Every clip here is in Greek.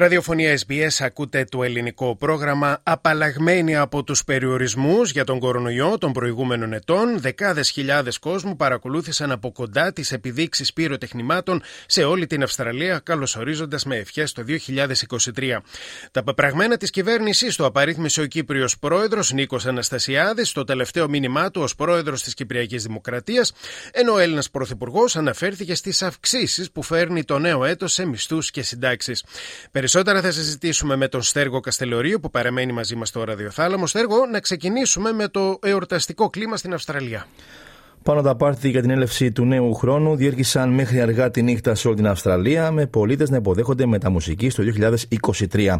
Ραδιοφωνία SBS ακούτε το ελληνικό πρόγραμμα απαλλαγμένοι από τους περιορισμούς για τον κορονοϊό των προηγούμενων ετών. Δεκάδες χιλιάδες κόσμου παρακολούθησαν από κοντά τις επιδείξεις πυροτεχνημάτων σε όλη την Αυστραλία, καλωσορίζοντας με ευχές το 2023. Τα πεπραγμένα της κυβέρνησης το απαρίθμησε ο Κύπριος πρόεδρος Νίκος Αναστασιάδης στο τελευταίο μήνυμά του ως πρόεδρος της Κυπριακής Δημοκρατίας, ενώ ο Έλληνας Πρωθυπουργός αναφέρθηκε στις αυξήσεις που φέρνει το νέο έτος σε μισθούς και συντάξεις. Περισσότερα θα συζητήσουμε με τον Στέργο Καστελωρίου που παραμένει μαζί μας στο ραδιοθάλαμο. Στέργο, να ξεκινήσουμε με το εορταστικό κλίμα στην Αυστραλία. Πάνω τα πάρτι για την έλευση του νέου χρόνου διέρχησαν μέχρι αργά τη νύχτα σε όλη την Αυστραλία, με πολίτες να υποδέχονται μεταμουσική στο 2023.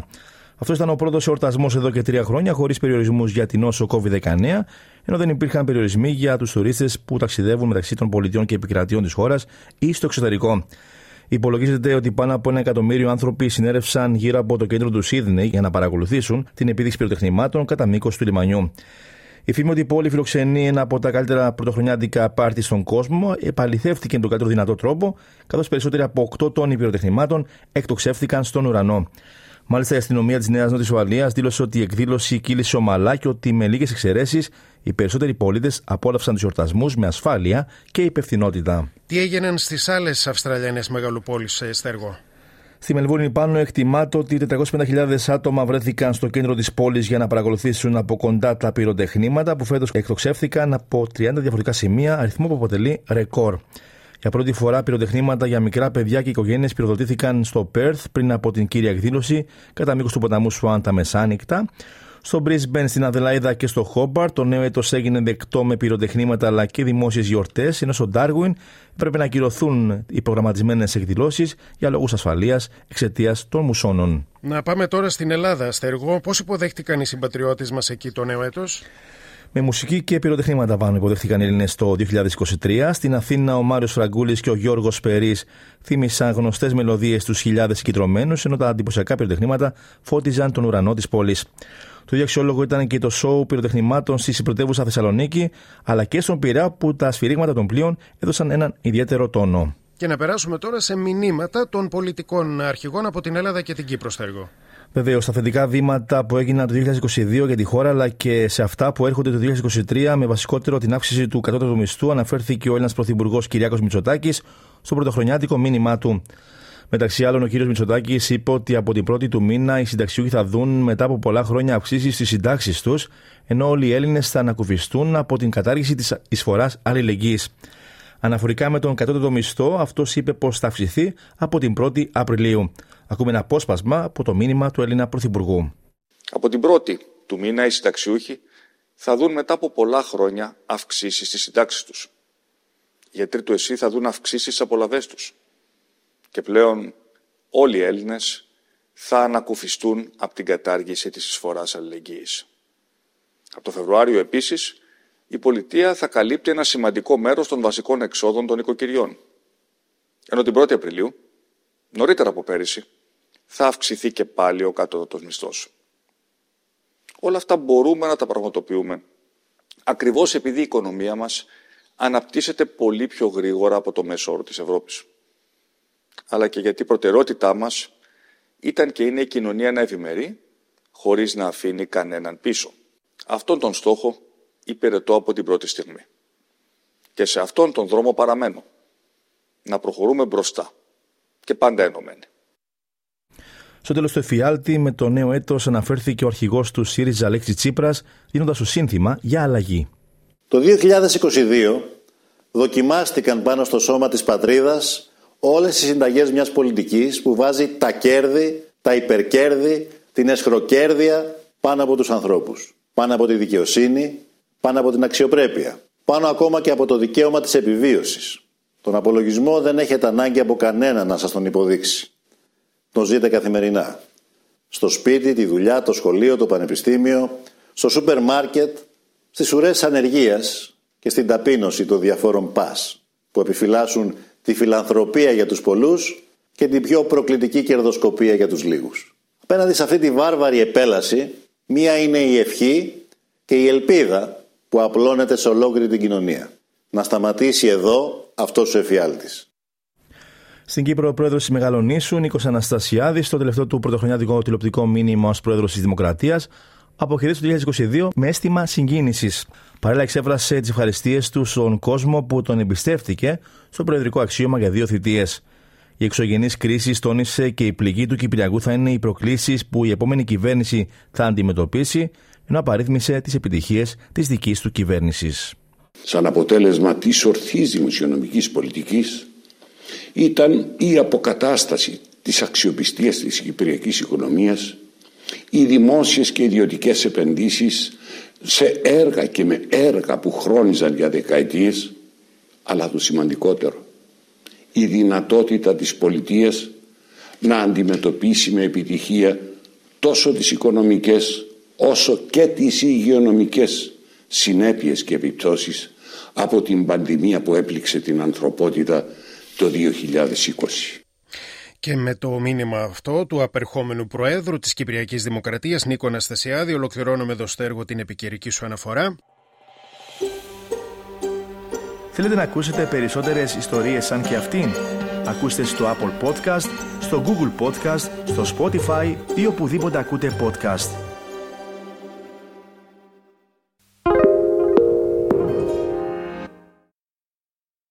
Αυτός ήταν ο πρώτος εορτασμός εδώ και τρία χρόνια, χωρίς περιορισμούς για την νόσο COVID-19, ενώ δεν υπήρχαν περιορισμοί για τους τουρίστες που ταξιδεύουν μεταξύ των πολιτιών και επικρατείων της χώρας ή στο εξωτερικό. Υπολογίζεται ότι πάνω από ένα εκατομμύριο άνθρωποι συνέρευσαν γύρω από το κέντρο του Σίδνεϊ για να παρακολουθήσουν την επίδειξη πυροτεχνημάτων κατά μήκος του λιμανιού. Η φήμη ότι η πόλη φιλοξενεί ένα από τα καλύτερα πρωτοχρονιάτικα πάρτι στον κόσμο επαληθεύτηκε τον καλύτερο δυνατό τρόπο, καθώς περισσότεροι από 8 τόνοι πυροτεχνημάτων εκτοξεύτηκαν στον ουρανό. Μάλιστα, η αστυνομία της Νέας Νότιας Ουαλίας δήλωσε ότι η εκδήλωση κύλησε ομαλά και ότι με λίγες εξαιρέσεις οι περισσότεροι πολίτες απόλαυσαν τους εορτασμούς με ασφάλεια και υπευθυνότητα. Τι έγιναν στις άλλες Αυστραλιανές μεγαλοπόλεις, ε, Στέργο; Στη Μελβούρνη πάνω εκτιμάται ότι 450.000 άτομα βρέθηκαν στο κέντρο της πόλης για να παρακολουθήσουν από κοντά τα πυροτεχνήματα που φέτος εκτοξεύθηκαν από 30 διαφορετικά σημεία, αριθμό που αποτελεί ρεκόρ. Για πρώτη φορά πυροτεχνήματα για μικρά παιδιά και οικογένειες πυροδοτήθηκαν στο Πέρθ πριν από την κύρια εκδήλωση κατά μήκος του ποταμού Σουάν τα μεσάνυχτα. Στο Brisbane, στην Αδελαίδα και στο Χόμπαρ, το νέο έτος έγινε δεκτό με πυροτεχνήματα αλλά και δημόσιες γιορτές, ενώ στο Ντάρουιν πρέπει να ακυρωθούν οι προγραμματισμένες εκδηλώσεις για λόγους ασφαλείας εξαιτίας των μουσώνων. Να πάμε τώρα στην Ελλάδα, Στεργό. Πώς υποδέχτηκαν οι συμπατριώτες μας εκεί το νέο έτος; Με μουσική και πυροτεχνήματα πάνω υποδέχτηκαν οι Έλληνες το 2023. Στην Αθήνα, ο Μάριος Φραγκούλης και ο Γιώργος Περής θύμισαν γνωστές μελωδίες στου χιλιάδες συγκεντρωμένους, ενώ τα εντυπωσιακά πυροτεχνήματα φώτιζαν τον ουρανό της πόλης. Το ίδιο αξιόλογο ήταν και το σοου πυροτεχνημάτων στη πρωτεύουσα Θεσσαλονίκη, αλλά και στον Πειραιά που τα σφυρίγματα των πλοίων έδωσαν έναν ιδιαίτερο τόνο. Και να περάσουμε τώρα σε μηνύματα των πολιτικών αρχηγών από την Ελλάδα και την Κύπρο, Στέργο. Βεβαίως, στα θετικά βήματα που έγιναν το 2022 για τη χώρα, αλλά και σε αυτά που έρχονται το 2023, με βασικότερο την αύξηση του κατώτατου μισθού, αναφέρθηκε ο Έλληνας Πρωθυπουργός Κυριάκος Μητσοτάκης στο πρωτοχρονιάτικο μήνυμά του. Μεταξύ άλλων, ο κ. Μητσοτάκης είπε ότι από την πρώτη του μήνα οι συνταξιούχοι θα δουν μετά από πολλά χρόνια αυξήσεις στις συντάξεις τους, ενώ όλοι οι Έλληνες θα ανακουφιστούν από την κατάργηση της εισφοράς αλληλεγγύης. Αναφορικά με τον κατώτατο μισθό, αυτός είπε πως θα αυξηθεί από την 1η Απριλίου. Ακούμε ένα απόσπασμα από το μήνυμα του Έλληνα Πρωθυπουργού. Από την 1η του μήνα οι συνταξιούχοι θα δουν μετά από πολλά χρόνια αυξήσεις στις συντάξεις τους. Οι γιατροί του ΕΣΥ θα δουν αυξήσεις στις απολαυέ τους. Και πλέον όλοι οι Έλληνες θα ανακουφιστούν από την κατάργηση της εισφοράς αλληλεγγύης. Από το Φεβρουάριο επίσης η πολιτεία θα καλύπτει ένα σημαντικό μέρος των βασικών εξόδων των οικοκυριών. Ενώ την 1η Απριλίου, νωρίτερα από πέρυσι, θα αυξηθεί και πάλι ο κατώτατος μισθός. Όλα αυτά μπορούμε να τα πραγματοποιούμε ακριβώς επειδή η οικονομία μας αναπτύσσεται πολύ πιο γρήγορα από το μέσο όρο της Ευρώπης. Αλλά και γιατί η προτεραιότητά μας ήταν και είναι η κοινωνία να ευημερεί χωρίς να αφήνει κανέναν πίσω. Αυτόν τον στόχο υπηρετώ από την πρώτη στιγμή. Και σε αυτόν τον δρόμο παραμένω. Να προχωρούμε μπροστά και πάντα ενωμένοι. Στο τέλος του εφιάλτη, με το νέο έτος, αναφέρθηκε ο αρχηγός του ΣΥΡΙΖΑ Αλέξη Τσίπρας, δίνοντας το σύνθημα για αλλαγή. Το 2022 δοκιμάστηκαν πάνω στο σώμα της πατρίδας όλες οι συνταγές μιας πολιτικής που βάζει τα κέρδη, τα υπερκέρδη, την εσχροκέρδεια πάνω από τους ανθρώπους. Πάνω από τη δικαιοσύνη, πάνω από την αξιοπρέπεια. Πάνω ακόμα και από το δικαίωμα της επιβίωσης. Τον απολογισμό δεν έχετε ανάγκη από κανένα να σας τον υποδείξει τον ζείτε καθημερινά. Στο σπίτι, τη δουλειά, το σχολείο, το πανεπιστήμιο, στο σούπερ μάρκετ, στις ουρές ανεργίας και στην ταπείνωση των διαφόρων πας που επιφυλάσσουν τη φιλανθρωπία για τους πολλούς και την πιο προκλητική κερδοσκοπία για τους λίγους. Απέναντι σε αυτή τη βάρβαρη επέλαση Μία είναι η ευχή και η ελπίδα που απλώνεται σε ολόκληρη την κοινωνία. Να σταματήσει εδώ αυτός ο εφιάλτης. Στην Κύπρο, ο πρόεδρος της Μεγαλονίσου, Νίκος Αναστασιάδης, στο τελευταίο του πρωτοχρονιάτικο τηλεοπτικό μήνυμα ως πρόεδρος της Δημοκρατίας, αποχαιρέτησε το 2022 με αίσθημα συγκίνησης. Παράλληλα, εξέφρασε τις ευχαριστίες του στον κόσμο που τον εμπιστεύτηκε στο προεδρικό αξίωμα για δύο θητείες. Η εξωγενής κρίση τόνισε και η πληγή του Κυπριακού θα είναι οι προκλήσεις που η επόμενη κυβέρνηση θα αντιμετωπίσει, ενώ απαρίθμησε τις επιτυχίες της δικής του κυβέρνησης. Σαν αποτέλεσμα της ορθής δημοσιονομικής πολιτικής, ήταν η αποκατάσταση της αξιοπιστίας της κυπριακής οικονομίας, οι δημόσιες και ιδιωτικές επενδύσεις σε έργα και με έργα που χρόνιζαν για δεκαετίες, αλλά το σημαντικότερο, η δυνατότητα της πολιτείας να αντιμετωπίσει με επιτυχία τόσο τις οικονομικές όσο και τις υγειονομικές συνέπειες και επιπτώσεις από την πανδημία που έπληξε την ανθρωπότητα το 2020. Και με το μήνυμα αυτό του απερχόμενου Προέδρου της Κυπριακής Δημοκρατίας Νίκο Αναστασιάδη ολοκληρώνουμε εδώ στο έργο την επικαιρική σου αναφορά. Θέλετε να ακούσετε περισσότερες ιστορίες σαν και αυτήν; Ακούστε στο Apple Podcast, στο Google Podcast, στο Spotify ή οπουδήποτε ακούτε podcast.